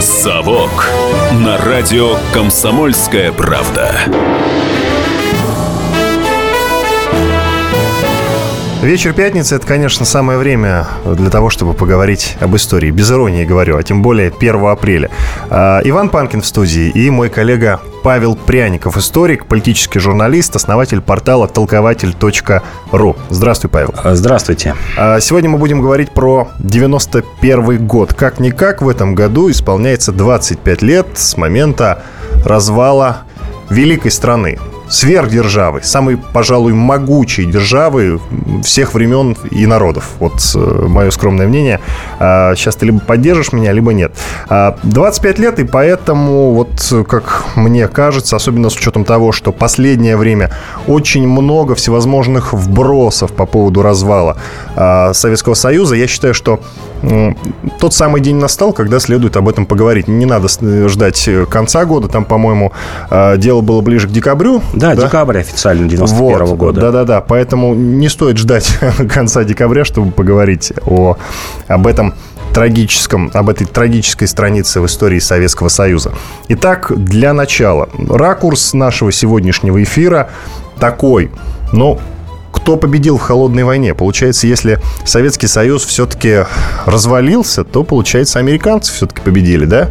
«Совок» на радио «Комсомольская правда». Вечер пятницы – это, конечно, самое время для того, чтобы поговорить об истории. Без иронии говорю, а тем более 1 апреля. А, Иван Панкин в студии и мой коллега Павел Пряников, историк, политический журналист, основатель портала толкователь.ру. Здравствуй, Павел. Здравствуйте. А, сегодня мы будем говорить про 91 год. Как-никак в этом году исполняется 25 лет с момента развала великой страны сверхдержавы, самой, пожалуй, могучей державы всех времен и народов. Вот э, мое скромное мнение. Сейчас а, ты либо поддержишь меня, либо нет. 25 а, лет, и поэтому, вот как мне кажется, особенно с учетом того, что последнее время очень много всевозможных вбросов по поводу развала а, Советского Союза, я считаю, что тот самый день настал, когда следует об этом поговорить. Не надо ждать конца года. Там, по-моему, дело было ближе к декабрю. Да, да? декабрь официально 91 -го вот, года. Да-да-да, поэтому не стоит ждать конца декабря, чтобы поговорить о, об этом трагическом, об этой трагической странице в истории Советского Союза. Итак, для начала, ракурс нашего сегодняшнего эфира такой. Ну, кто победил в холодной войне? Получается, если Советский Союз все-таки развалился, то, получается, американцы все-таки победили, да?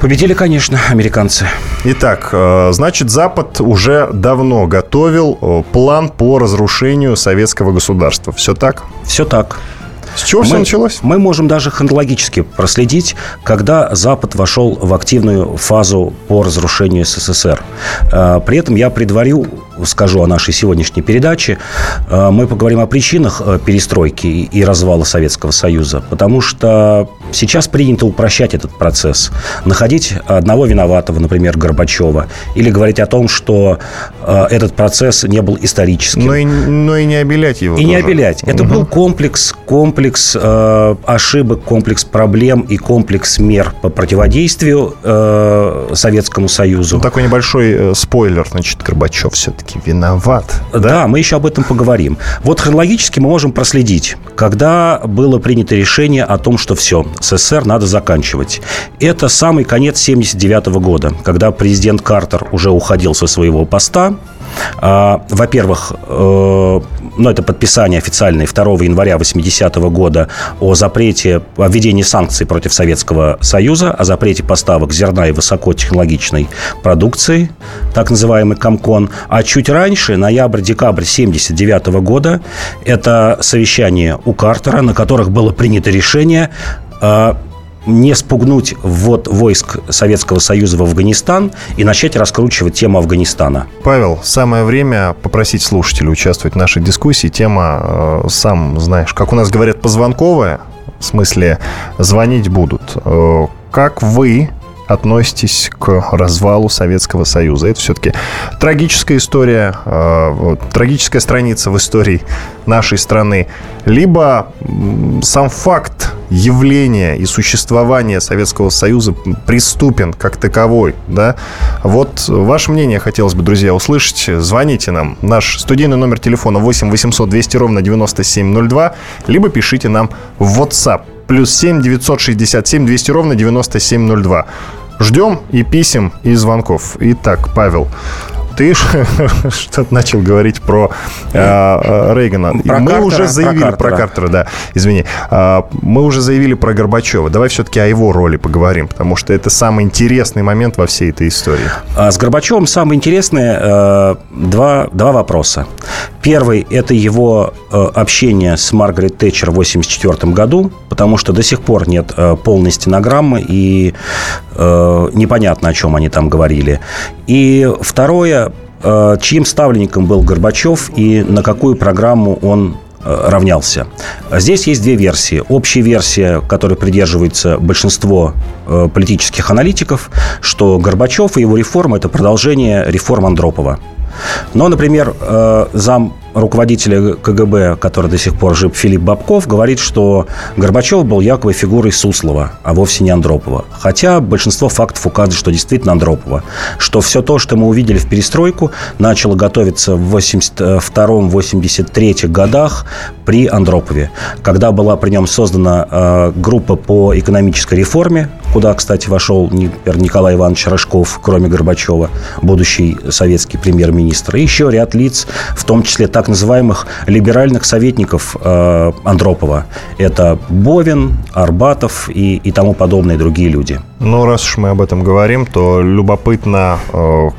Победили, конечно, американцы. Итак, э, значит, Запад уже давно готовил э, план по разрушению советского государства. Все так? Все так. С чего мы, все началось? Мы можем даже хронологически проследить, когда Запад вошел в активную фазу по разрушению СССР. Э, при этом я предварю скажу о нашей сегодняшней передаче, э, мы поговорим о причинах э, перестройки и развала Советского Союза, потому что сейчас принято упрощать этот процесс, находить одного виноватого, например, Горбачева, или говорить о том, что э, этот процесс не был историческим. Но и, но и не обелять его. И тоже. не обелять. Это угу. был комплекс, комплекс э, ошибок, комплекс проблем и комплекс мер по противодействию э, Советскому Союзу. Ну, такой небольшой спойлер, значит, Горбачев все-таки все-таки виноват. Да? да, мы еще об этом поговорим. Вот хронологически мы можем проследить, когда было принято решение о том, что все, СССР надо заканчивать. Это самый конец 79 года, когда президент Картер уже уходил со своего поста, а, во-первых, э, ну, это подписание официальное 2 января 80 -го года о запрете, о введении санкций против Советского Союза, о запрете поставок зерна и высокотехнологичной продукции, так называемый Комкон. А чуть раньше, ноябрь-декабрь 79 -го года, это совещание у Картера, на которых было принято решение э, не спугнуть ввод войск Советского Союза в Афганистан и начать раскручивать тему Афганистана. Павел, самое время попросить слушателей участвовать в нашей дискуссии. Тема, э, сам знаешь, как у нас говорят, позвонковая, в смысле звонить будут. Э, как вы относитесь к развалу Советского Союза. Это все-таки трагическая история, э, трагическая страница в истории нашей страны. Либо сам факт явления и существования Советского Союза преступен как таковой, да? Вот ваше мнение хотелось бы, друзья, услышать. Звоните нам. Наш студийный номер телефона 8 800 200 ровно 9702, либо пишите нам в WhatsApp плюс 7 967 200 ровно 9702. Ждем и писем, и звонков. Итак, Павел, ты что-то начал говорить про э, э Рейгана. Про мы Картера, уже заявили про Картера. про Картера, да, извини. Э, мы уже заявили про Горбачева. Давай все-таки о его роли поговорим, потому что это самый интересный момент во всей этой истории. А с Горбачевым самое интересное э, два, два вопроса. Первый – это его э, общение с Маргарет Тэтчер в 1984 году, потому что до сих пор нет полной стенограммы, и непонятно, о чем они там говорили. И второе чьим ставленником был Горбачев и на какую программу он э, равнялся. Здесь есть две версии. Общая версия, которой придерживается большинство э, политических аналитиков, что Горбачев и его реформа – это продолжение реформ Андропова. Но, например, зам руководителя КГБ, который до сих пор жив, Филипп Бабков, говорит, что Горбачев был якобы фигурой Суслова, а вовсе не Андропова. Хотя большинство фактов указывает, что действительно Андропова. Что все то, что мы увидели в перестройку, начало готовиться в 82-83 годах при Андропове, когда была при нем создана э, группа по экономической реформе, куда, кстати, вошел Николай Иванович Рожков, кроме Горбачева, будущий советский премьер-министр, и еще ряд лиц, в том числе так называемых либеральных советников э, Андропова. Это Бовин, Арбатов и, и тому подобные другие люди. Ну, раз уж мы об этом говорим, то любопытно, э,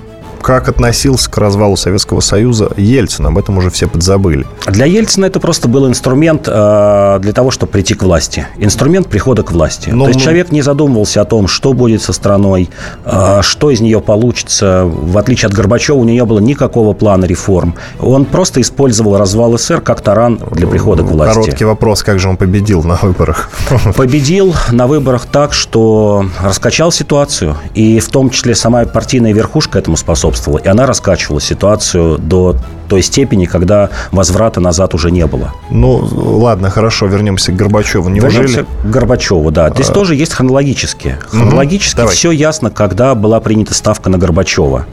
как относился к развалу Советского Союза Ельцин. Об этом уже все подзабыли. Для Ельцина это просто был инструмент э, для того, чтобы прийти к власти. Инструмент прихода к власти. Но, ну, То есть ну... человек не задумывался о том, что будет со страной, э, что из нее получится. В отличие от Горбачева, у нее было никакого плана реформ. Он просто использовал развал СССР как таран для прихода к власти. Короткий вопрос, как же он победил на выборах? Победил на выборах так, что раскачал ситуацию. И в том числе сама партийная верхушка этому способна способствовала. И она раскачивала ситуацию до той степени, когда возврата назад уже не было. Ну, ладно, хорошо, вернемся к Горбачеву. Неужели... Вернемся к Горбачеву, да. Здесь а... тоже есть хронологически. Хронологически угу, все ясно, когда была принята ставка на Горбачева.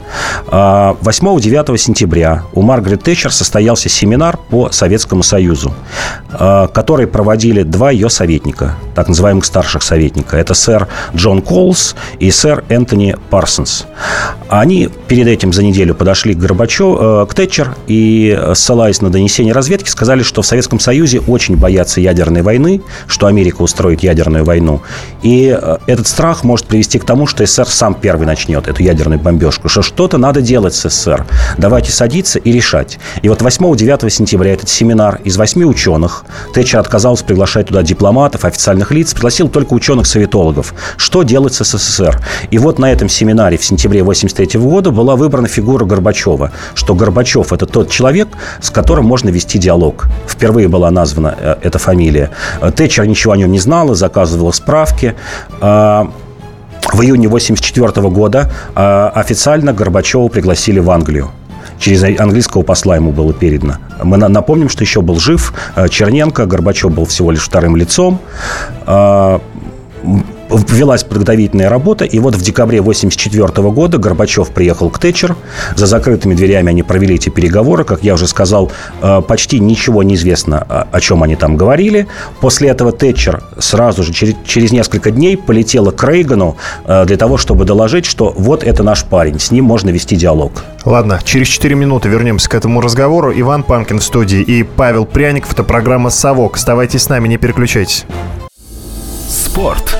8-9 а, сентября у Маргарет Тэтчер состоялся семинар по Советскому Союзу, а, который проводили два ее советника, так называемых старших советника. Это сэр Джон Колс и сэр Энтони Парсонс. Они перед этим за неделю подошли к Горбачеву, э, к Тэтчер и, э, ссылаясь на донесение разведки, сказали, что в Советском Союзе очень боятся ядерной войны, что Америка устроит ядерную войну. И э, этот страх может привести к тому, что СССР сам первый начнет эту ядерную бомбежку, что что-то надо делать с СССР. Давайте садиться и решать. И вот 8-9 сентября этот семинар из восьми ученых, Тэтчер отказался приглашать туда дипломатов, официальных лиц, пригласил только ученых-советологов. Что делать с СССР? И вот на этом семинаре в сентябре 1983 года была выбрана фигура Горбачева, что Горбачев – это тот человек, с которым можно вести диалог. Впервые была названа э, эта фамилия. Э, Тэтчер ничего о нем не знала, заказывала справки. А, в июне 1984 года а, официально Горбачева пригласили в Англию через английского посла ему было передано. Мы напомним, что еще был жив э, Черненко, Горбачев был всего лишь вторым лицом. Велась подготовительная работа, и вот в декабре 1984 года Горбачев приехал к Тэтчер. За закрытыми дверями они провели эти переговоры. Как я уже сказал, э, почти ничего не известно, о чем они там говорили. После этого Тэтчер сразу же, через, через несколько дней, полетела к Рейгану э, для того, чтобы доложить, что вот это наш парень, с ним можно вести диалог. Ладно, через 4 минуты вернемся к этому разговору. Иван Панкин в студии и Павел Пряников. Это программа «Совок». Оставайтесь с нами, не переключайтесь. Спорт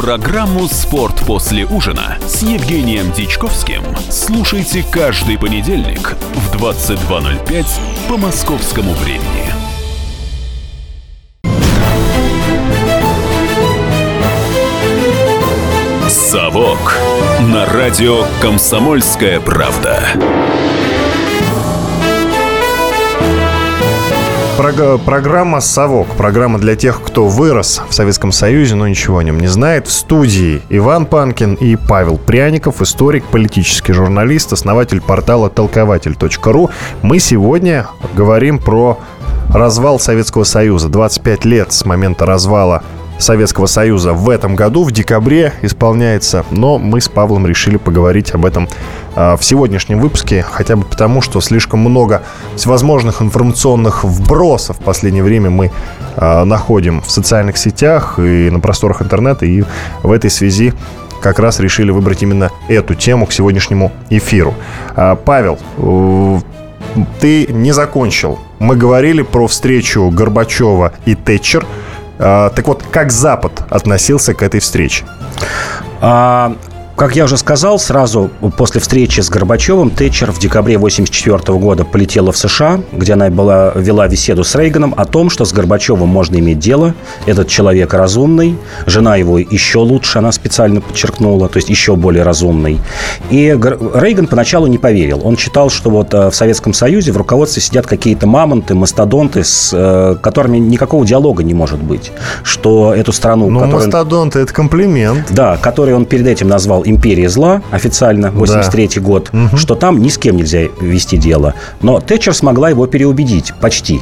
Программу «Спорт после ужина» с Евгением Дичковским слушайте каждый понедельник в 22.05 по московскому времени. «Совок» на радио «Комсомольская правда». Программа «Совок». Программа для тех, кто вырос в Советском Союзе, но ничего о нем не знает. В студии Иван Панкин и Павел Пряников, историк, политический журналист, основатель портала толкователь.ру. Мы сегодня говорим про развал Советского Союза. 25 лет с момента развала Советского Союза в этом году, в декабре исполняется. Но мы с Павлом решили поговорить об этом в сегодняшнем выпуске, хотя бы потому, что слишком много всевозможных информационных вбросов в последнее время мы а, находим в социальных сетях и на просторах интернета, и в этой связи как раз решили выбрать именно эту тему к сегодняшнему эфиру. А, Павел, ты не закончил. Мы говорили про встречу Горбачева и Тэтчер – так вот, как Запад относился к этой встрече? А, как я уже сказал, сразу после встречи с Горбачевым Тэтчер в декабре 1984 года полетела в США, где она была, вела беседу с Рейганом о том, что с Горбачевым можно иметь дело. Этот человек разумный, жена его еще лучше, она специально подчеркнула, то есть еще более разумный. И Рейган поначалу не поверил. Он считал, что вот э, в Советском Союзе в руководстве сидят какие-то мамонты, мастодонты, с э, которыми никакого диалога не может быть. Что эту страну... Ну, которую... мастодонты – это комплимент. Да, который он перед этим назвал «Империя зла» официально, 83 да. год, угу. что там ни с кем нельзя вести дело. Но Тэтчер смогла его переубедить, почти.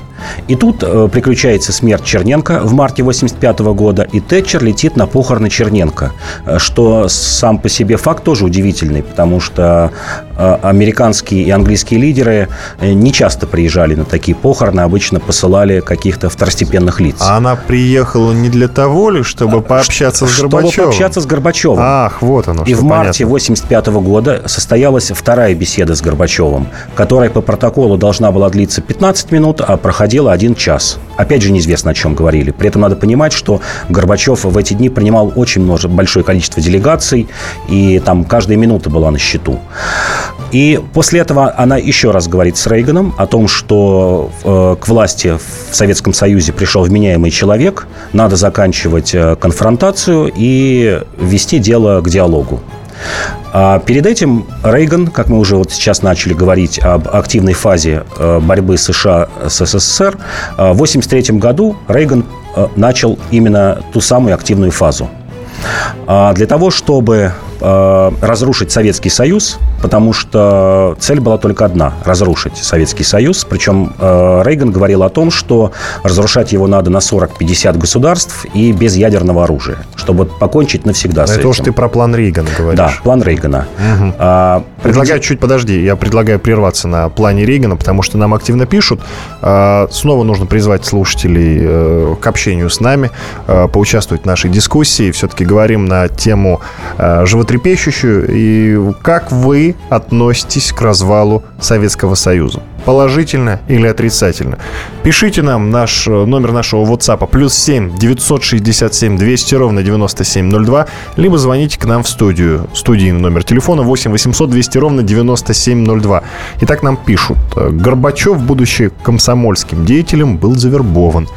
И тут э, приключается смерть Черненко в марте 85 года, и Тэтчер летит на похороны Черненко, э, что сам по себе факт тоже удивительный, потому что американские и английские лидеры э, не часто приезжали на такие похороны, обычно посылали каких-то второстепенных лиц. А она приехала не для того ли, чтобы пообщаться с Горбачевым? Чтобы пообщаться с Горбачевым. Ах, вот оно, И в марте 85 года состоялась вторая беседа с Горбачевым, которая по протоколу должна была длиться 15 минут, а проходила один час. Опять же, неизвестно, о чем говорили. При этом надо понимать, что Горбачев в эти дни принимал очень много, большое количество делегаций, и там каждая минута была на счету. И после этого она еще раз говорит с Рейганом о том, что э, к власти в Советском Союзе пришел вменяемый человек, надо заканчивать э, конфронтацию и вести дело к диалогу. А перед этим Рейган, как мы уже вот сейчас начали говорить об активной фазе э, борьбы США с СССР, э, в 1983 году Рейган э, начал именно ту самую активную фазу. А для того, чтобы разрушить Советский Союз, потому что цель была только одна – разрушить Советский Союз. Причем э, Рейган говорил о том, что разрушать его надо на 40-50 государств и без ядерного оружия, чтобы покончить навсегда с этим. Это уж ты про план Рейгана говоришь. Да, план Рейгана. Угу. А, предлагаю, чуть подожди, я предлагаю прерваться на плане Рейгана, потому что нам активно пишут. А, снова нужно призвать слушателей э, к общению с нами, поучаствовать в нашей дискуссии. Все-таки говорим на тему животных животрепещущую. И как вы относитесь к развалу Советского Союза? Положительно или отрицательно? Пишите нам наш э, номер нашего WhatsApp плюс 7 967 200 ровно 9702, либо звоните к нам в студию. Студийный номер телефона 8 800 200 ровно 9702. Итак, нам пишут. Горбачев, будучи комсомольским деятелем, был завербован.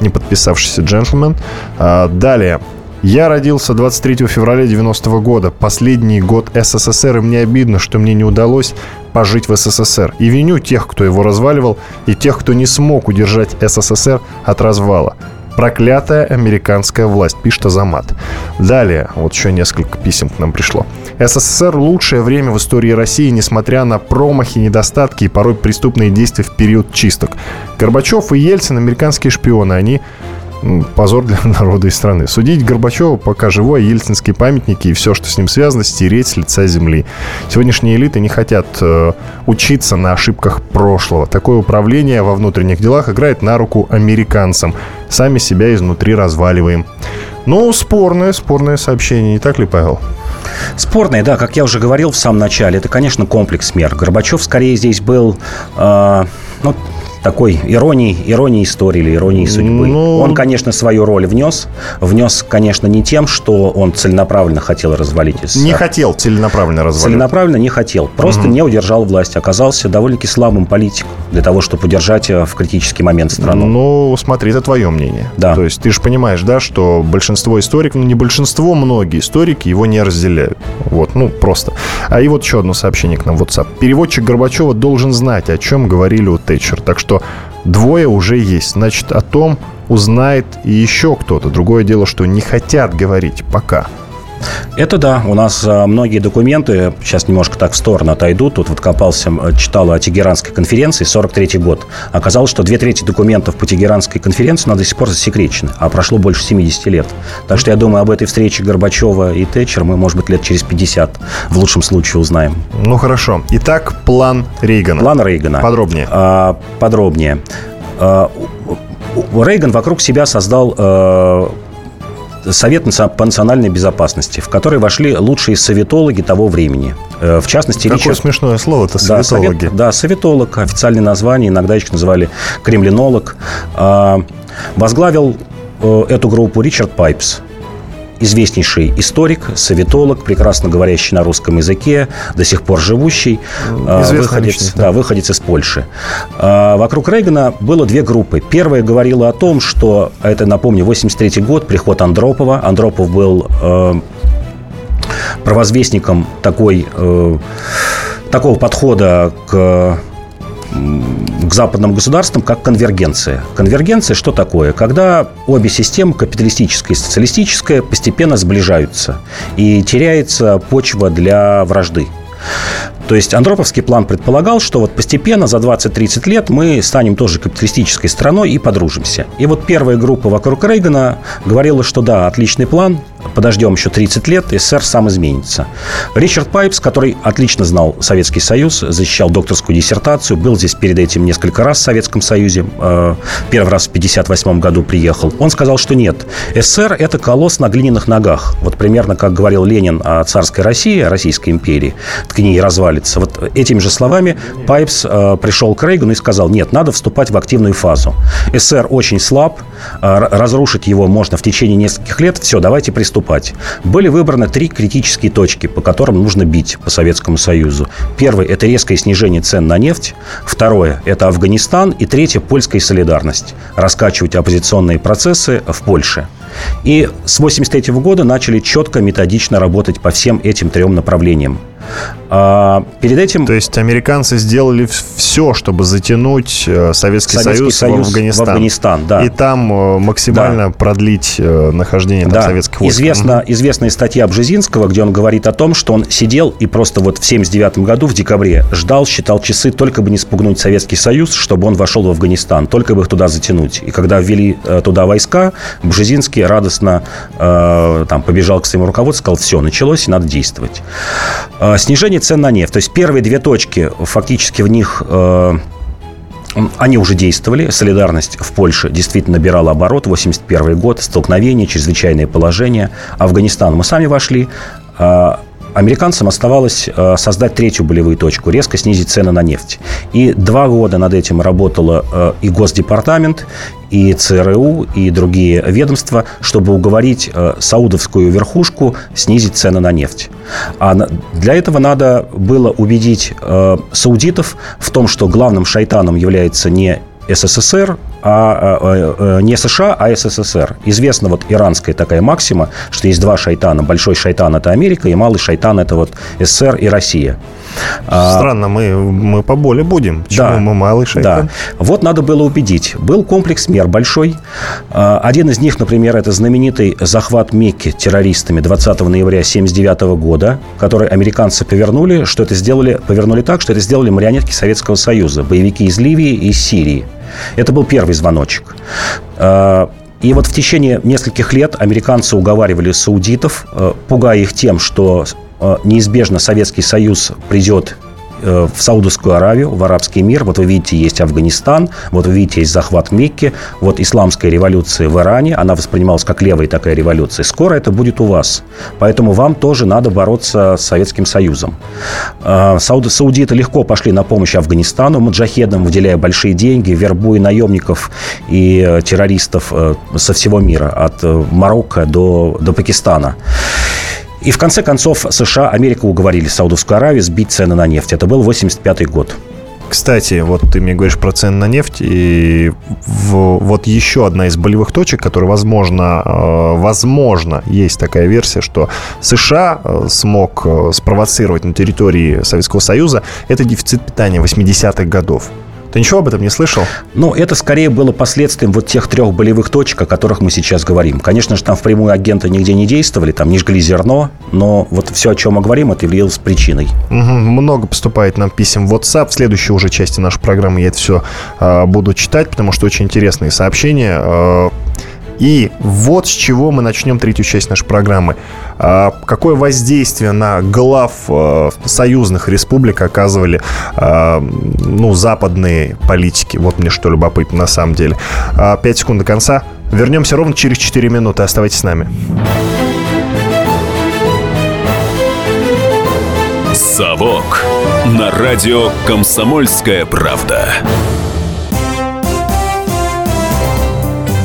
Не подписавшийся джентльмен. А, далее. Я родился 23 февраля 90 -го года, последний год СССР, и мне обидно, что мне не удалось пожить в СССР. И виню тех, кто его разваливал, и тех, кто не смог удержать СССР от развала. Проклятая американская власть, пишет Азамат. Далее, вот еще несколько писем к нам пришло. СССР – лучшее время в истории России, несмотря на промахи, недостатки и порой преступные действия в период чисток. Горбачев и Ельцин – американские шпионы. Они позор для народа и страны. Судить Горбачева пока живой, ельцинские памятники и все, что с ним связано, стереть с лица земли. Сегодняшние элиты не хотят э, учиться на ошибках прошлого. Такое управление во внутренних делах играет на руку американцам. Сами себя изнутри разваливаем. Ну, спорное, спорное сообщение, не так ли, Павел? Спорное, да, как я уже говорил в самом начале, это, конечно, комплекс мер. Горбачев скорее здесь был, э, ну, такой иронии, иронии истории или иронии судьбы. Ну... Он, конечно, свою роль внес. Внес, конечно, не тем, что он целенаправленно хотел развалить СССР. Не хотел целенаправленно развалить. Целенаправленно не хотел. Просто угу. не удержал власть. Оказался довольно-таки слабым политиком для того, чтобы удержать э, в критический момент страну. Ну, смотри, это твое мнение. Да. То есть ты же понимаешь, да, что большинство историков, ну не большинство, многие историки его не разделяют. Вот, ну просто. А и вот еще одно сообщение к нам в WhatsApp. Переводчик Горбачева должен знать, о чем говорили у Тэтчер. Так что что двое уже есть. Значит, о том узнает и еще кто-то. Другое дело, что не хотят говорить пока. Это да. У нас а, многие документы, сейчас немножко так в сторону отойдут. Тут вот копался, читал о Тегеранской конференции, 43 год. Оказалось, что две трети документов по Тегеранской конференции у нас до сих пор засекречены, а прошло больше 70 лет. Так что я думаю, об этой встрече Горбачева и Тэтчер мы, может быть, лет через 50 в лучшем случае узнаем. Ну, хорошо. Итак, план Рейгана. План Рейгана. Подробнее. А, подробнее. А, Рейган вокруг себя создал а, Совет по национальной безопасности, в который вошли лучшие советологи того времени. Э, в частности, Какое Ричард... смешное слово-то, советологи. Да, совет, да, советолог, официальное название, иногда их называли кремлинолог. А, возглавил э, эту группу Ричард Пайпс. Известнейший историк, советолог, прекрасно говорящий на русском языке, до сих пор живущий, выходец, да. Да, выходец из Польши. Вокруг Рейгана было две группы. Первая говорила о том, что, это, напомню, 83 год, приход Андропова. Андропов был провозвестником такой, такого подхода к к западным государствам как конвергенция. Конвергенция что такое? Когда обе системы, капиталистическая и социалистическая, постепенно сближаются и теряется почва для вражды. То есть Андроповский план предполагал, что вот постепенно за 20-30 лет мы станем тоже капиталистической страной и подружимся. И вот первая группа вокруг Рейгана говорила, что да, отличный план, подождем еще 30 лет, СССР сам изменится. Ричард Пайпс, который отлично знал Советский Союз, защищал докторскую диссертацию, был здесь перед этим несколько раз в Советском Союзе, э, первый раз в 1958 году приехал, он сказал, что нет, СССР – это колосс на глиняных ногах. Вот примерно как говорил Ленин о царской России, о Российской империи, ткни и развалится. Вот этими же словами Пайпс э, пришел к Рейгану и сказал, нет, надо вступать в активную фазу. СССР очень слаб, э, разрушить его можно в течение нескольких лет, все, давайте приступать. Были выбраны три критические точки, по которым нужно бить по Советскому Союзу. Первый – это резкое снижение цен на нефть. Второе – это Афганистан. И третье – польская солидарность. Раскачивать оппозиционные процессы в Польше. И с 1983 года начали четко, методично работать по всем этим трем направлениям. А, перед этим... То есть американцы сделали все, чтобы затянуть э, Советский, Советский Союз, Союз в Афганистан. В Афганистан да. И там э, максимально да. продлить э, нахождение да. советских войск. Известна, известная статья Бжезинского, где он говорит о том, что он сидел и просто вот в 79 году, в декабре, ждал, считал часы, только бы не спугнуть Советский Союз, чтобы он вошел в Афганистан, только бы их туда затянуть. И когда ввели туда войска, Бжезинский радостно э, там, побежал к своему руководству, сказал, все, началось, и надо действовать. Снижение цен на нефть. То есть первые две точки, фактически в них э, они уже действовали. Солидарность в Польше действительно набирала оборот. 81 год, столкновение, чрезвычайное положение. Афганистан мы сами вошли. Американцам оставалось э, создать третью болевую точку, резко снизить цены на нефть. И два года над этим работала э, и Госдепартамент, и ЦРУ, и другие ведомства, чтобы уговорить э, саудовскую верхушку снизить цены на нефть. А для этого надо было убедить саудитов в том, что главным шайтаном является не СССР, а, а, а, а не США, а СССР. Известна вот иранская такая максима, что есть два шайтана. Большой шайтан – это Америка, и малый шайтан – это вот СССР и Россия. А, Странно, мы, мы поболее будем. Почему да, мы малый шайтан? Да. Вот надо было убедить. Был комплекс мер большой. Один из них, например, это знаменитый захват Мекки террористами 20 ноября 1979 года, который американцы повернули, что это сделали, повернули так, что это сделали марионетки Советского Союза, боевики из Ливии и из Сирии. Это был первый звоночек. А, и вот в течение нескольких лет американцы уговаривали саудитов, э, пугая их тем, что неизбежно Советский Союз придет Э, в Саудовскую Аравию, в арабский мир. Вот вы видите, есть Афганистан, вот вы видите, есть захват Мекки, вот исламская революция в Иране, она воспринималась как левая такая революция. Скоро это будет у вас. Поэтому вам тоже надо бороться с Советским Союзом. Э, Сауд, саудиты легко пошли на помощь Афганистану, маджахедам, выделяя большие деньги, вербуя наемников и э, террористов со всего мира, от Марокко до, до Пакистана. И в конце концов США, Америка уговорили Саудовскую Аравию сбить цены на нефть. Это был 85 год. Кстати, вот ты мне говоришь про цены на нефть, и в, вот еще одна из болевых точек, которая, возможно, э, возможно, есть такая версия, что США э, смог э, спровоцировать на территории Советского Союза, это дефицит питания 80-х годов. Ты ничего об этом не слышал? Ну, это скорее было последствием вот тех трех болевых точек, о которых мы сейчас говорим. Конечно же, там впрямую агенты нигде не действовали, там не жгли зерно, но вот все, о чем мы говорим, это являлось причиной. Угу, много поступает нам писем в WhatsApp. В следующей уже части нашей программы я это все э, буду читать, потому что очень интересные сообщения. Э, и вот с чего мы начнем третью часть нашей программы. А, какое воздействие на глав а, союзных республик оказывали а, ну, западные политики? Вот мне что любопытно на самом деле. Пять секунд до конца. Вернемся ровно через 4 минуты. Оставайтесь с нами. «Совок» на радио «Комсомольская правда».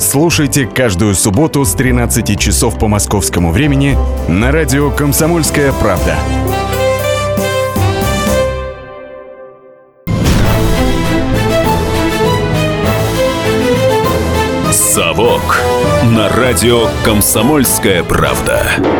Слушайте каждую субботу с 13 часов по московскому времени на радио «Комсомольская правда». «Совок» на радио «Комсомольская правда».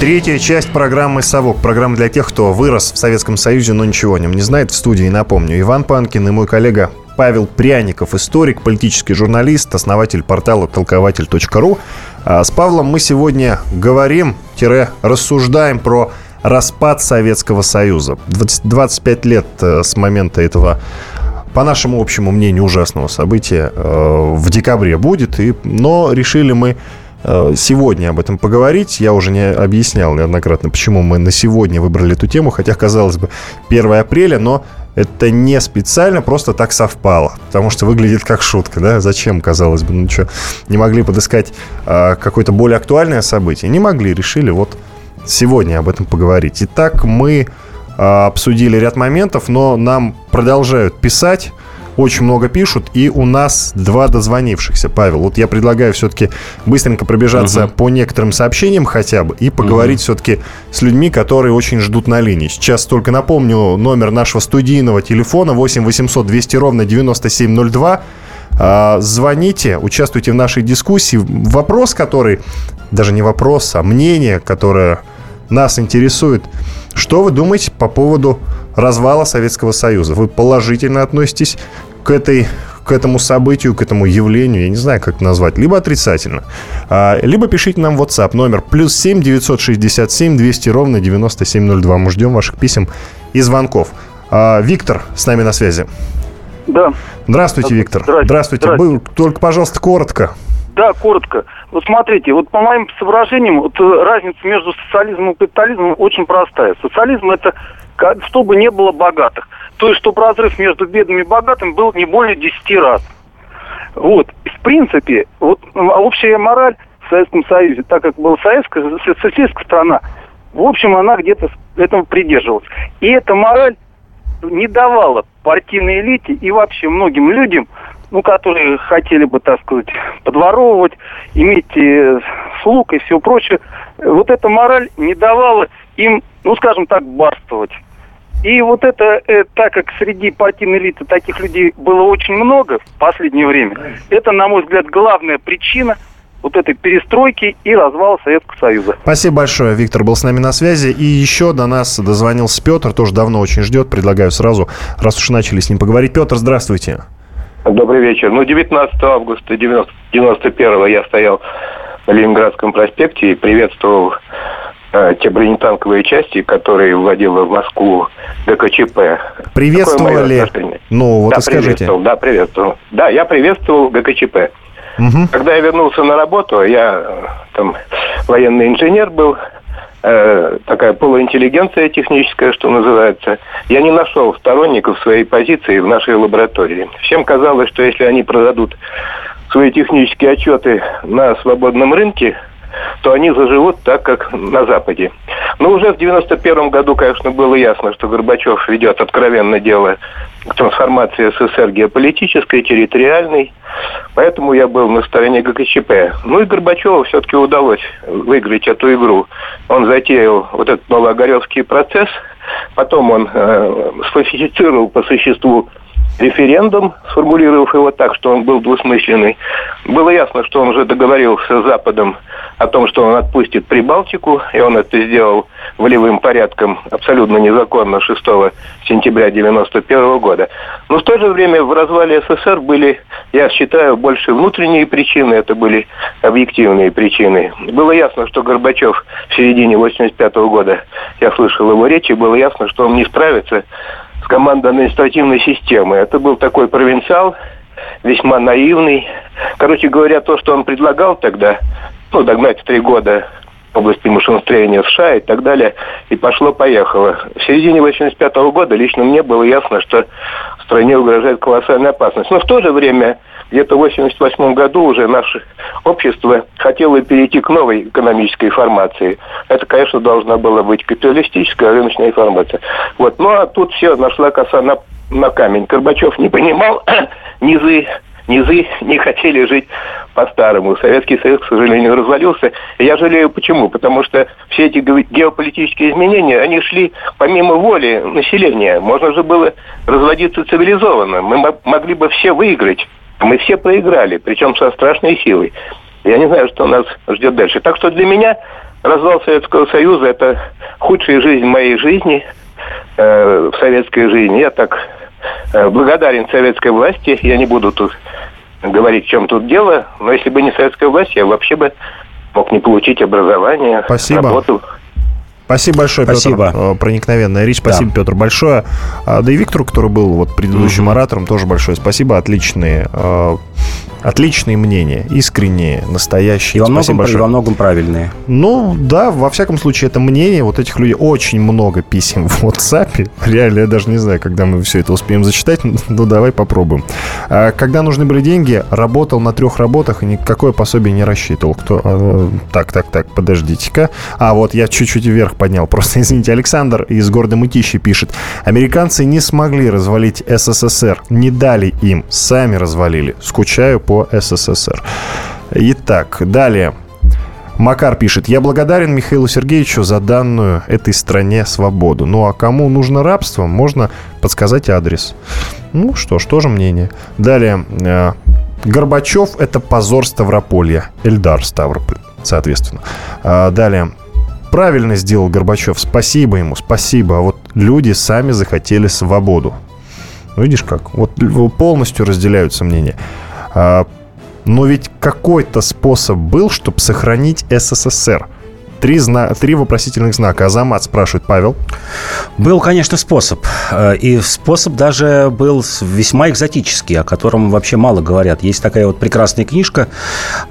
Третья часть программы «Совок». Программа для тех, кто вырос в Советском Союзе, но ничего о нем не знает. В студии, напомню, Иван Панкин и мой коллега Павел Пряников, историк, политический журналист, основатель портала толкователь.ру. А с Павлом мы сегодня говорим-рассуждаем про распад Советского Союза. 20, 25 лет э, с момента этого по нашему общему мнению, ужасного события э, в декабре будет. И, но решили мы сегодня об этом поговорить. Я уже не объяснял неоднократно, почему мы на сегодня выбрали эту тему, хотя, казалось бы, 1 апреля, но это не специально, просто так совпало. Потому что выглядит как шутка, да? Зачем, казалось бы, ну что, не могли подыскать э, какое-то более актуальное событие? Не могли, решили вот сегодня об этом поговорить. Итак, мы а, обсудили ряд моментов, но нам продолжают писать очень много пишут, и у нас два дозвонившихся, Павел. Вот я предлагаю все-таки быстренько пробежаться угу. по некоторым сообщениям хотя бы и поговорить угу. все-таки с людьми, которые очень ждут на линии. Сейчас только напомню номер нашего студийного телефона 8 800 200 ровно 9702. А, звоните, участвуйте в нашей дискуссии. Вопрос, который, даже не вопрос, а мнение, которое нас интересует – что вы думаете по поводу развала Советского Союза? Вы положительно относитесь к этой к этому событию, к этому явлению, я не знаю, как это назвать, либо отрицательно. А, либо пишите нам в WhatsApp номер плюс 7 967 200 ровно 9702. Мы ждем ваших писем и звонков. А, Виктор с нами на связи. Да. Здравствуйте, Виктор. Здравствуйте. Здравствуйте. Здравствуйте. Только, пожалуйста, коротко. Да, коротко. Вот смотрите, вот по моим соображениям, вот э, разница между социализмом и капитализмом очень простая. Социализм это чтобы не было богатых. То есть, чтобы разрыв между бедными и богатыми был не более 10 раз. Вот. В принципе, вот общая мораль в Советском Союзе, так как была советская, социалистская страна, в общем, она где-то этому придерживалась. И эта мораль не давала партийной элите и вообще многим людям ну, которые хотели бы, так сказать, подворовывать, иметь э, слуг и все прочее, вот эта мораль не давала им, ну, скажем так, барствовать. И вот это, э, так как среди партийной элиты таких людей было очень много в последнее время, это, на мой взгляд, главная причина вот этой перестройки и развала Советского Союза. Спасибо большое. Виктор был с нами на связи. И еще до нас дозвонился Петр, тоже давно очень ждет. Предлагаю сразу, раз уж начали с ним поговорить. Петр, здравствуйте. Добрый вечер. Ну, 19 августа 91 я стоял на Ленинградском проспекте и приветствовал э, те бронетанковые части, которые вводила в Москву ГКЧП. Приветствовали? Ну, вот да, скажите. Приветствовал, да, приветствовал. Да, я приветствовал ГКЧП. Угу. Когда я вернулся на работу, я э, там военный инженер был, э, такая полуинтеллигенция техническая, что называется, я не нашел сторонников своей позиции в нашей лаборатории. Всем казалось, что если они продадут свои технические отчеты на свободном рынке, то они заживут так, как на Западе. Но уже в 91 году, конечно, было ясно, что Горбачев ведет откровенно дело трансформации СССР геополитической, территориальной. Поэтому я был на стороне ГКЧП. Ну и Горбачеву все-таки удалось выиграть эту игру. Он затеял вот этот новоогаревский процесс, потом он э, сфальсифицировал по существу референдум, сформулировав его так, что он был двусмысленный. Было ясно, что он уже договорился с Западом о том, что он отпустит Прибалтику, и он это сделал волевым порядком абсолютно незаконно 6 сентября 1991 года. Но в то же время в развале СССР были, я считаю, больше внутренние причины, это были объективные причины. Было ясно, что Горбачев в середине 1985 года, я слышал его речи, было ясно, что он не справится командой административной системы. Это был такой провинциал, весьма наивный. Короче говоря, то, что он предлагал тогда, ну, догнать в три года области машиностроения США и так далее, и пошло-поехало. В середине 85 -го года лично мне было ясно, что стране угрожает колоссальная опасность. Но в то же время, где-то в 88 году уже наше общество хотело перейти к новой экономической формации. Это, конечно, должна была быть капиталистическая рыночная формация. Вот. Ну, а тут все нашла коса на, на камень. Горбачев не понимал низы низы не хотели жить по-старому. Советский Союз, к сожалению, развалился. Я жалею почему. Потому что все эти геополитические изменения, они шли помимо воли населения. Можно же было разводиться цивилизованно. Мы могли бы все выиграть. Мы все проиграли, причем со страшной силой. Я не знаю, что нас ждет дальше. Так что для меня развал Советского Союза – это худшая жизнь моей жизни, э, в советской жизни. Я так э, благодарен советской власти. Я не буду тут говорить, в чем тут дело, но если бы не советская власть, я вообще бы мог не получить образование, Спасибо. работу. Спасибо большое, Спасибо. Петр. Э, проникновенная речь. Спасибо, да. Петр, большое. А, да и Виктору, который был вот предыдущим угу. оратором, тоже большое спасибо. Отличные э, отличные мнения, искренние, настоящие. И во, многом, большое. и во многом правильные. Ну, да, во всяком случае, это мнение вот этих людей. Очень много писем в WhatsApp. Реально, я даже не знаю, когда мы все это успеем зачитать. Ну, давай попробуем. А, когда нужны были деньги, работал на трех работах и никакое пособие не рассчитывал. Кто... А, так, так, так, подождите-ка. А, вот я чуть-чуть вверх поднял. Просто, извините, Александр из города Мытищи пишет. Американцы не смогли развалить СССР. Не дали им. Сами развалили. Скучаю по СССР. Итак, далее. Макар пишет, я благодарен Михаилу Сергеевичу за данную этой стране свободу. Ну а кому нужно рабство, можно подсказать адрес. Ну что ж, тоже мнение. Далее, э, Горбачев – это позор Ставрополья. Эльдар Ставрополь, соответственно. А, далее, правильно сделал Горбачев. Спасибо ему, спасибо. А вот люди сами захотели свободу. Видишь как? Вот полностью разделяются мнения. А, но ведь какой-то способ был, чтобы сохранить СССР – Три, зна... Три вопросительных знака. Азамат спрашивает Павел. Был, конечно, способ. Э, и способ даже был весьма экзотический, о котором вообще мало говорят. Есть такая вот прекрасная книжка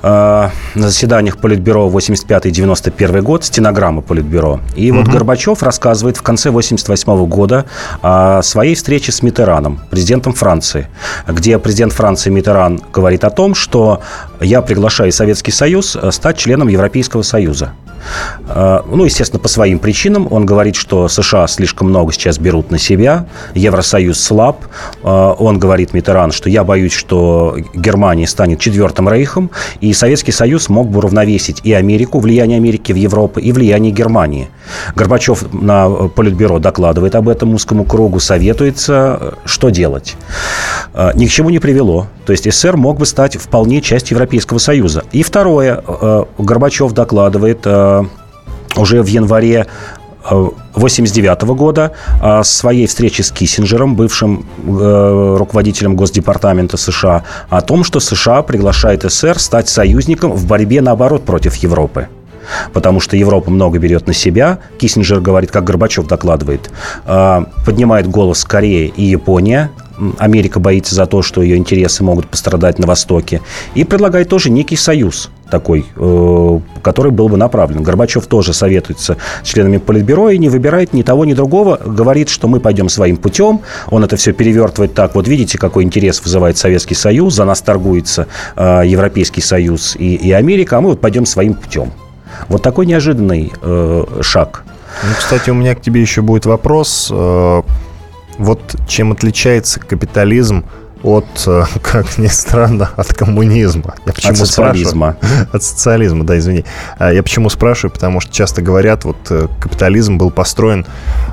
э, на заседаниях Политбюро 85-91 год, стенограмма Политбюро. И угу. вот Горбачев рассказывает в конце 88 года о своей встрече с Митераном, президентом Франции, где президент Франции Митеран говорит о том, что я приглашаю Советский Союз э, стать членом Европейского Союза. Э, ну, естественно, по своим причинам. Он говорит, что США слишком много сейчас берут на себя, Евросоюз слаб. Э, он говорит, Митеран, что я боюсь, что Германия станет четвертым рейхом, и Советский Союз мог бы равновесить и Америку, влияние Америки в Европу, и влияние Германии. Горбачев на Политбюро докладывает об этом узкому кругу, советуется, что делать. Э, ни к чему не привело. То есть СССР мог бы стать вполне частью Европейского Союза. И второе, Горбачев докладывает уже в январе 1989 э, года о своей встрече с Киссинджером, бывшим э, руководителем Госдепартамента США, о том, что США приглашает СССР стать союзником в борьбе, наоборот, против Европы потому что Европа много берет на себя. Киссинджер говорит, как Горбачев докладывает, э, поднимает голос Корея и Япония, Америка боится за то, что ее интересы могут пострадать на Востоке. И предлагает тоже некий союз такой, э, который был бы направлен. Горбачев тоже советуется с членами Политбюро и не выбирает ни того, ни другого. Говорит, что мы пойдем своим путем. Он это все перевертывает так. Вот видите, какой интерес вызывает Советский Союз. За нас торгуется э, Европейский Союз и, и Америка, а мы вот пойдем своим путем. Вот такой неожиданный э, шаг. Ну, кстати, у меня к тебе еще будет вопрос. Э, вот чем отличается капитализм от, э, как ни странно, от коммунизма. Я почему от социализма. Спрашиваю? От социализма, да, извини. А я почему спрашиваю? Потому что часто говорят, вот э, капитализм был построен,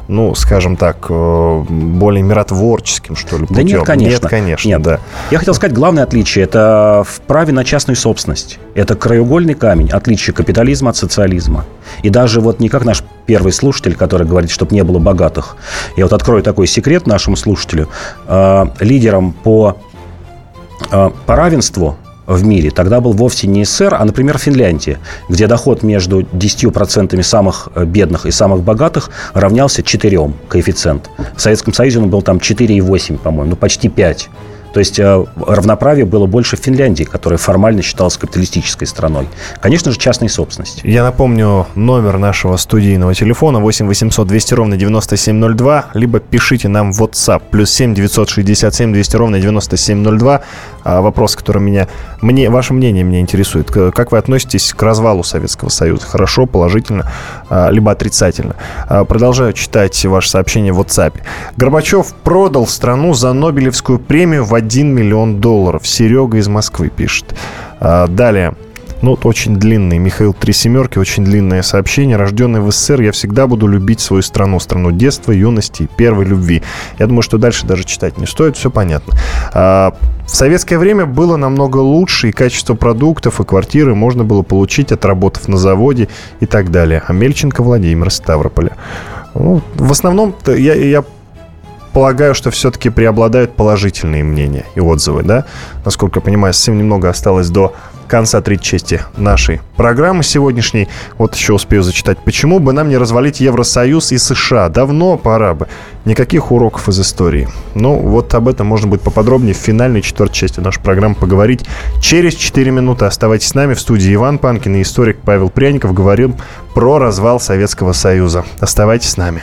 ну, скажем так, э, более миротворческим, что ли, путем. Да нет, конечно. Нет, конечно, нет. да. Я хотел сказать, главное отличие – это в праве на частную собственность. Это краеугольный камень, отличие капитализма от социализма. И даже вот не как наш первый слушатель, который говорит, чтобы не было богатых. Я вот открою такой секрет нашему слушателю. Лидером по по, по равенству в мире тогда был вовсе не СССР, а, например, Финляндия, где доход между 10% самых э, бедных и самых богатых равнялся 4 коэффициент. В Советском Союзе он был там 4,8, по-моему, ну почти 5. То есть э, равноправие было больше в Финляндии, которая формально считалась капиталистической страной. Конечно же, частной собственности. Я напомню номер нашего студийного телефона 8 800 200 ровно 9702, либо пишите нам в WhatsApp плюс 7 967 200 ровно 9702. А, вопрос, который меня, мне, ваше мнение меня интересует. Как вы относитесь к развалу Советского Союза? Хорошо, положительно, а, либо отрицательно? А, продолжаю читать ваше сообщение в WhatsApp. Горбачев продал страну за Нобелевскую премию в 1 миллион долларов. Серега из Москвы пишет. Далее. Ну, очень длинный. Михаил Три Семерки, очень длинное сообщение. Рожденный в СССР, я всегда буду любить свою страну. Страну детства, юности и первой любви. Я думаю, что дальше даже читать не стоит, все понятно. А, в советское время было намного лучше, и качество продуктов, и квартиры можно было получить, отработав на заводе и так далее. А Мельченко Владимир Ставрополя. Ну, в основном я, я полагаю, что все-таки преобладают положительные мнения и отзывы, да? Насколько я понимаю, совсем немного осталось до конца третьей части нашей программы сегодняшней. Вот еще успею зачитать. Почему бы нам не развалить Евросоюз и США? Давно пора бы. Никаких уроков из истории. Ну, вот об этом можно будет поподробнее в финальной четвертой части нашей программы поговорить. Через 4 минуты оставайтесь с нами. В студии Иван Панкин и историк Павел Пряников говорим про развал Советского Союза. Оставайтесь с нами.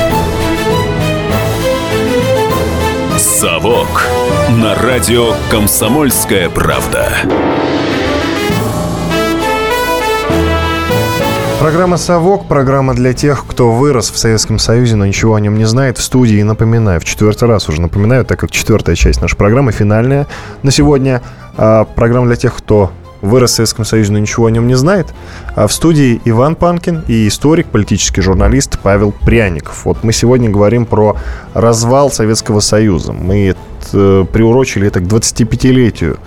«Совок» на радио «Комсомольская правда». Программа «Совок», программа для тех, кто вырос в Советском Союзе, но ничего о нем не знает. В студии, напоминаю, в четвертый раз уже напоминаю, так как четвертая часть нашей программы, финальная на сегодня. А программа для тех, кто вырос в Советском Союзе, но ничего о нем не знает. А в студии Иван Панкин и историк, политический журналист Павел Пряников. Вот мы сегодня говорим про развал Советского Союза. Мы это, приурочили это к 25-летию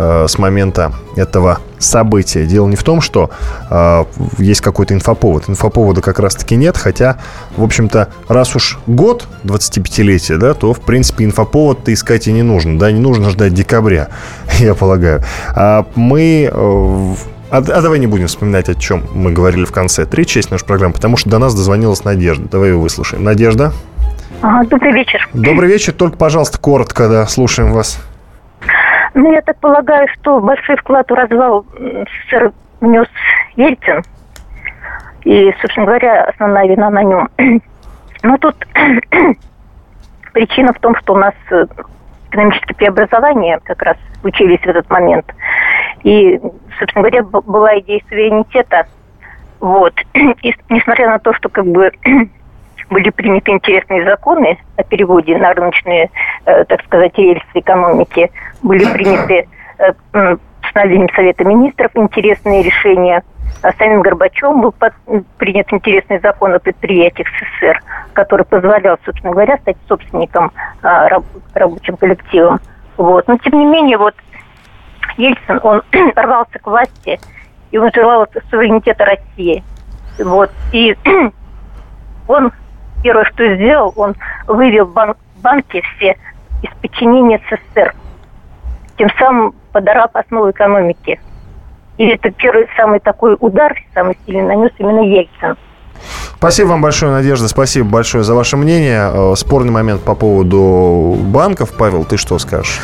Э, с момента этого события. Дело не в том, что э, есть какой-то инфоповод. Инфоповода как раз-таки нет, хотя, в общем-то, раз уж год 25-летия, да, то, в принципе, инфоповод-то искать и не нужно, да, не нужно ждать декабря, я полагаю. А мы... Э, а, а давай не будем вспоминать, о чем мы говорили в конце. Третья часть нашей программы, потому что до нас дозвонилась Надежда. Давай ее выслушаем. Надежда? Ага, добрый вечер. Добрый вечер. Только, пожалуйста, коротко, да, слушаем вас. Ну, я так полагаю, что большой вклад в развал СССР внес Ельцин. И, собственно говоря, основная вина на нем. Но тут причина в том, что у нас э, экономические преобразования как раз случились в этот момент. И, собственно говоря, была идея суверенитета. Вот. И несмотря на то, что как бы были приняты интересные законы о переводе на рыночные, э, так сказать, рельсы экономики, были приняты э, постановлением Совета Министров интересные решения. А самим Горбачевым был под, принят интересный закон о предприятиях СССР, который позволял, собственно говоря, стать собственником а, раб, рабочим коллективом. Вот. Но, тем не менее, вот Ельцин, он рвался к власти, и он желал суверенитета России. Вот. И он первое, что сделал, он вывел бан- банки все из подчинения СССР, тем самым подорав основу экономики. И это первый самый такой удар, самый сильный нанес именно Ельцин. Спасибо вам большое, Надежда. Спасибо большое за ваше мнение. Э, спорный момент по поводу банков. Павел, ты что скажешь?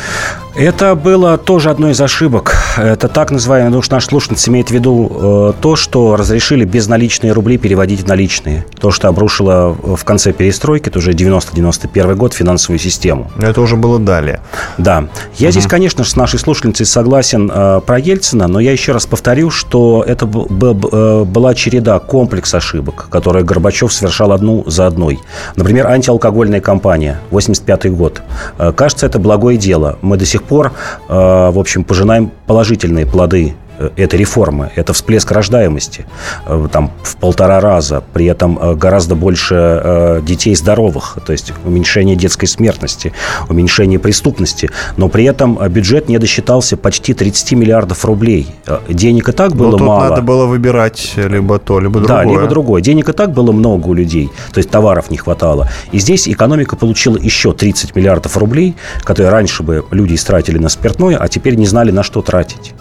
Это было тоже одной из ошибок. Это так называемый, потому что наш слушатель имеет в виду э, то, что разрешили безналичные рубли переводить в наличные. То, что обрушило в конце перестройки, это уже 90-91 год, финансовую систему. Это уже было далее. Да. Я угу. здесь, конечно с нашей слушательницей согласен э, про Ельцина, но я еще раз повторю, что это б, б, э, была череда, комплекс ошибок, которые Горбачев совершал одну за одной. Например, антиалкогольная кампания, 85 год. Э, кажется, это благое дело. Мы до сих пор, э, в общем, пожинаем положительные плоды этой реформы. Это всплеск рождаемости э, там, в полтора раза. При этом э, гораздо больше детей здоровых, то есть уменьшение детской смертности, уменьшение преступности. Но при этом бюджет не досчитался почти 30 миллиардов рублей. Денег и так было Но тут мало. надо было выбирать либо то, либо другое. Да, либо другое. Денег и так было много у людей, то есть товаров не хватало. И здесь экономика получила еще 30 миллиардов рублей, которые раньше бы люди истратили на спиртное, а теперь не знали, на что тратить.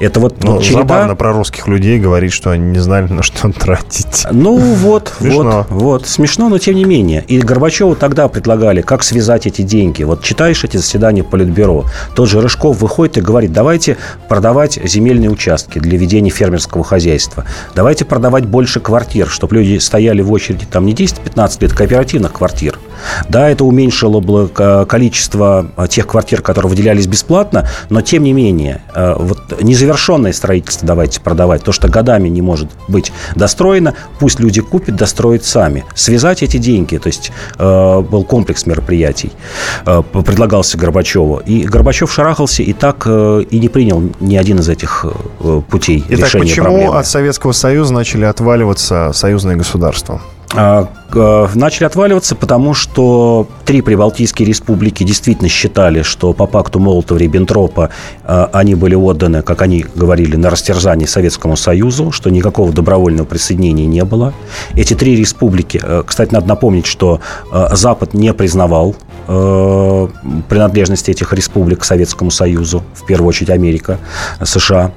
Это вот, ну, вот череда... Забавно про русских людей говорить, что они не знали, на что тратить. Ну вот, смешно. вот, вот. Смешно, но тем не менее. И Горбачеву тогда предлагали, как связать эти деньги. Вот читаешь эти заседания Политбюро, тот же Рыжков выходит и говорит, давайте продавать земельные участки для ведения фермерского хозяйства. Давайте продавать больше квартир, чтобы люди стояли в очереди там не 10-15 лет, кооперативных квартир. Да, это уменьшило бы количество тех квартир, которые выделялись бесплатно, но тем не менее, э, вот незавершенное строительство давайте продавать, то, что годами не может быть достроено, пусть люди купят, достроят сами. Связать эти деньги, то есть э, был комплекс мероприятий, э, предлагался Горбачеву. И Горбачев шарахался и так э, и не принял ни один из этих э, путей Итак, решения почему проблемы. от Советского Союза начали отваливаться союзные государства? А, начали отваливаться, потому что три прибалтийские республики действительно считали, что по пакту Молотова-Риббентропа а, они были отданы, как они говорили, на растерзание Советскому Союзу, что никакого добровольного присоединения не было. Эти три республики, э, кстати, надо напомнить, что э, Запад не признавал э, принадлежность этих республик к Советскому Союзу, в первую очередь Америка, США.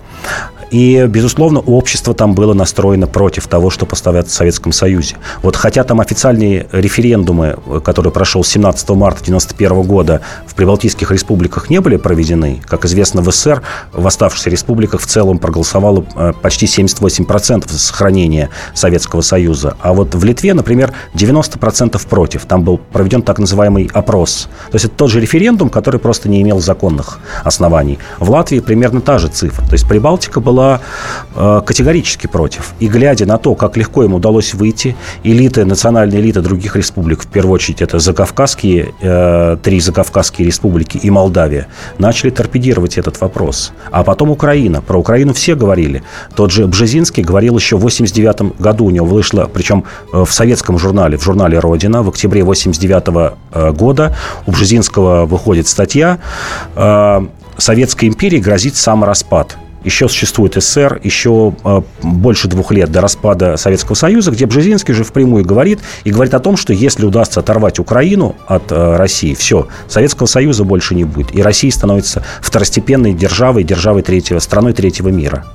И, безусловно, общество там было настроено против того, что поставят в Советском Союзе. Вот хотя там официальные референдумы, которые прошел 17 марта 1991 года в Прибалтийских республиках не были проведены, как известно, в СССР в оставшихся республиках в целом проголосовало э, почти 78% за сохранение Советского Союза. А вот в Литве, например, 90% против. Там был проведен так называемый опрос. То есть это тот же референдум, который просто не имел законных оснований. В Латвии примерно та же цифра. То есть Прибалтика была была э, категорически против. И глядя на то, как легко им удалось выйти, элиты, национальные элиты других республик, в первую очередь это закавказские, э, три закавказские республики и Молдавия, начали торпедировать этот вопрос. А потом Украина. Про Украину все говорили. Тот же Бжезинский говорил еще в 89 году, у него вышло, причем э, в советском журнале, в журнале «Родина», в октябре 89 года у Бжезинского выходит статья Советской империи грозит самораспад еще существует СССР, еще э, больше двух лет до распада Советского Союза, где Бжезинский же впрямую говорит и говорит о том, что если удастся оторвать Украину от э, России, все, Советского Союза больше не будет. И Россия становится второстепенной державой, державой третьего, страной третьего мира.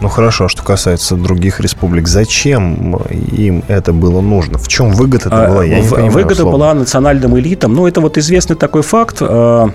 Ну хорошо, что касается других республик, зачем им это было нужно? В чем выгода это была? Я не понимаю, выгода условно. была национальным элитам. Ну, это вот известный такой факт. Э,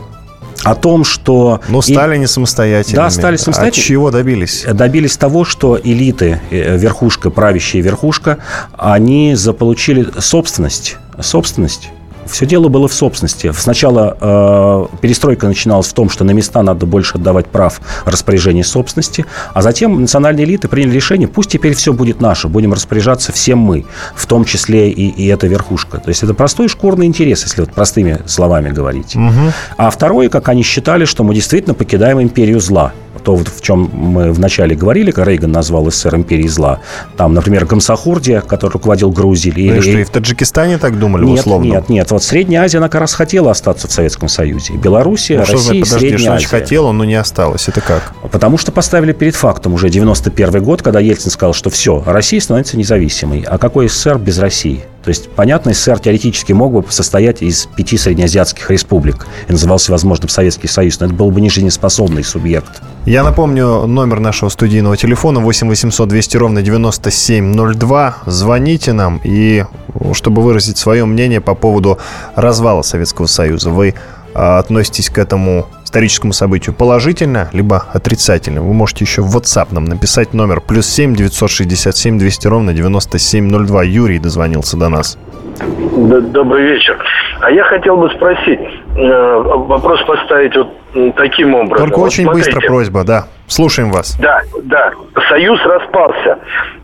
о том, что... Ну, стали и... не самостоятельными. Да, стали самостоятельными. От чего добились? Добились того, что элиты, э, верхушка, правящая верхушка, они заполучили собственность. Собственность все дело было в собственности. Сначала э, перестройка начиналась в том, что на места надо больше отдавать прав распоряжения собственности, а затем национальные элиты приняли решение, пусть теперь все будет наше, будем распоряжаться всем мы, в том числе и, и эта верхушка. То есть это простой шкурный интерес, если вот простыми словами говорить. Угу. А второе, как они считали, что мы действительно покидаем империю зла то, вот в чем мы вначале говорили, как Рейган назвал СССР империей зла. Там, например, Гамсахурдия, который руководил Грузией. Ну или... что, и в Таджикистане так думали нет, условно? Нет, нет. Вот Средняя Азия, она как раз хотела остаться в Советском Союзе. Белоруссия, ну, Россия, что, подожди, Средняя что Азия. хотела, но не осталось. Это как? Потому что поставили перед фактом уже 91 год, когда Ельцин сказал, что все, Россия становится независимой. А какой СССР без России? То есть, понятно, СССР теоретически мог бы состоять из пяти среднеазиатских республик и назывался возможным Советский Союз, но это был бы не жизнеспособный субъект. Я напомню номер нашего студийного телефона 8 800 200 ровно 9702. Звоните нам и чтобы выразить свое мнение по поводу развала Советского Союза. Вы а, относитесь к этому историческому событию положительно, либо отрицательно. Вы можете еще в WhatsApp нам написать номер плюс 7 967 200 ровно 9702. Юрий дозвонился до нас. Добрый вечер. А я хотел бы спросить, э, вопрос поставить вот таким образом. Только вот очень смотрите, быстро просьба, да. Слушаем вас. Да, да. Союз распался.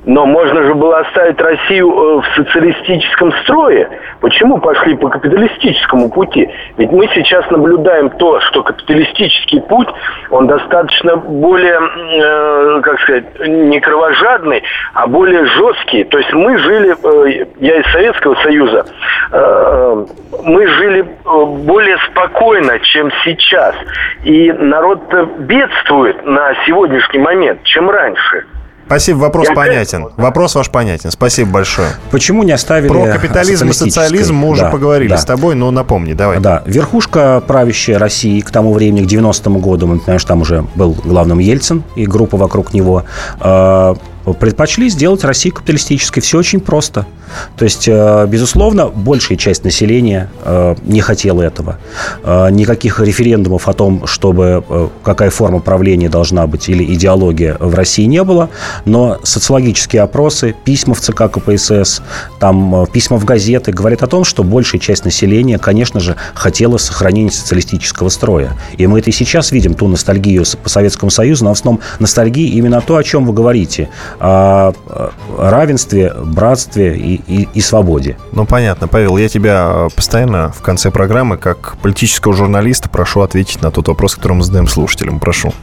Но можно же было оставить Россию э, в социалистическом строе. Почему пошли по капиталистическому пути? Ведь мы сейчас наблюдаем то, что капиталистический путь, он достаточно более, э, как сказать, не кровожадный, а более жесткий. То есть мы жили, э, я из Советского Союза, мы жили более спокойно, чем сейчас. И народ бедствует на сегодняшний момент, чем раньше. Спасибо, вопрос Я понятен. Вопрос ваш понятен. Спасибо большое. Почему не оставили Про капитализм и социализм мы уже да, поговорили да. с тобой, но напомни, давай. Да, верхушка правящей России к тому времени, к 90-му году, мы что там уже был главным Ельцин и группа вокруг него, э, предпочли сделать Россию капиталистической. Все очень просто. То есть, э, безусловно, большая часть населения э, не хотела этого. Э, никаких референдумов о том, чтобы какая форма правления должна быть или идеология в России не было. Но социологические опросы, письма в ЦК КПСС, там, письма в газеты говорят о том, что большая часть населения, конечно же, хотела сохранения социалистического строя. И мы это и сейчас видим, ту ностальгию по Советскому Союзу, но в основном ностальгия именно то, о чем вы говорите – о равенстве, братстве и, и, и свободе. Ну, понятно. Павел, я тебя постоянно в конце программы, как политического журналиста, прошу ответить на тот вопрос, который мы задаем слушателям. Прошу.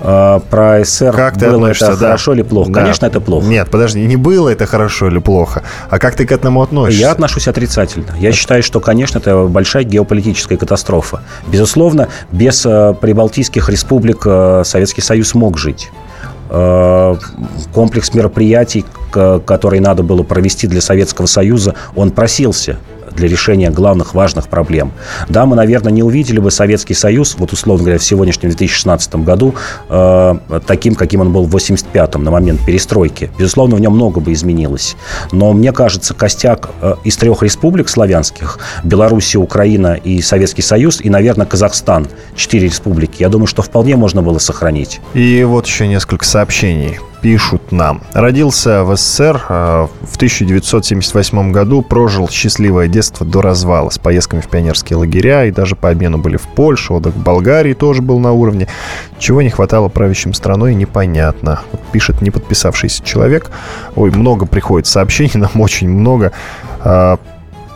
А, про СССР как ты было это да. хорошо или плохо? Да. Конечно, это плохо. Нет, подожди, не было это хорошо или плохо, а как ты к этому относишься? Я отношусь отрицательно. Я считаю, что, конечно, это большая геополитическая катастрофа. Безусловно, без прибалтийских республик Советский Союз мог жить. Э, комплекс мероприятий, которые надо было провести для Советского Союза, он просился для решения главных важных проблем. Да, мы, наверное, не увидели бы Советский Союз, вот условно говоря, в сегодняшнем 2016 году, э, таким, каким он был в 85-м, на момент перестройки. Безусловно, в нем много бы изменилось. Но мне кажется, костяк э, из трех республик славянских, Белоруссия, Украина и Советский Союз, и, наверное, Казахстан, четыре республики, я думаю, что вполне можно было сохранить. И вот еще несколько сообщений пишут нам. Родился в СССР э, в 1978 году, прожил счастливое детство до развала с поездками в пионерские лагеря и даже по обмену были в Польше, отдых в Болгарии тоже был на уровне. Чего не хватало правящим страной, непонятно. Вот пишет не подписавшийся человек. Ой, много приходит сообщений, нам очень много.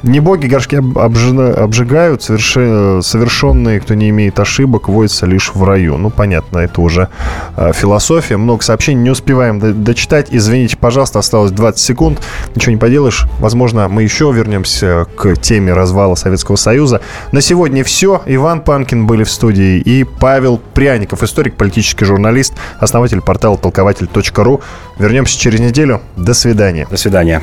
Не боги горшки обжигают, совершенные, кто не имеет ошибок, водятся лишь в раю. Ну, понятно, это уже а, философия. Много сообщений, не успеваем дочитать. Извините, пожалуйста, осталось 20 секунд. Ничего не поделаешь. Возможно, мы еще вернемся к теме развала Советского Союза. На сегодня все. Иван Панкин были в студии и Павел Пряников, историк, политический журналист, основатель портала толкователь.ру. Вернемся через неделю. До свидания. До свидания.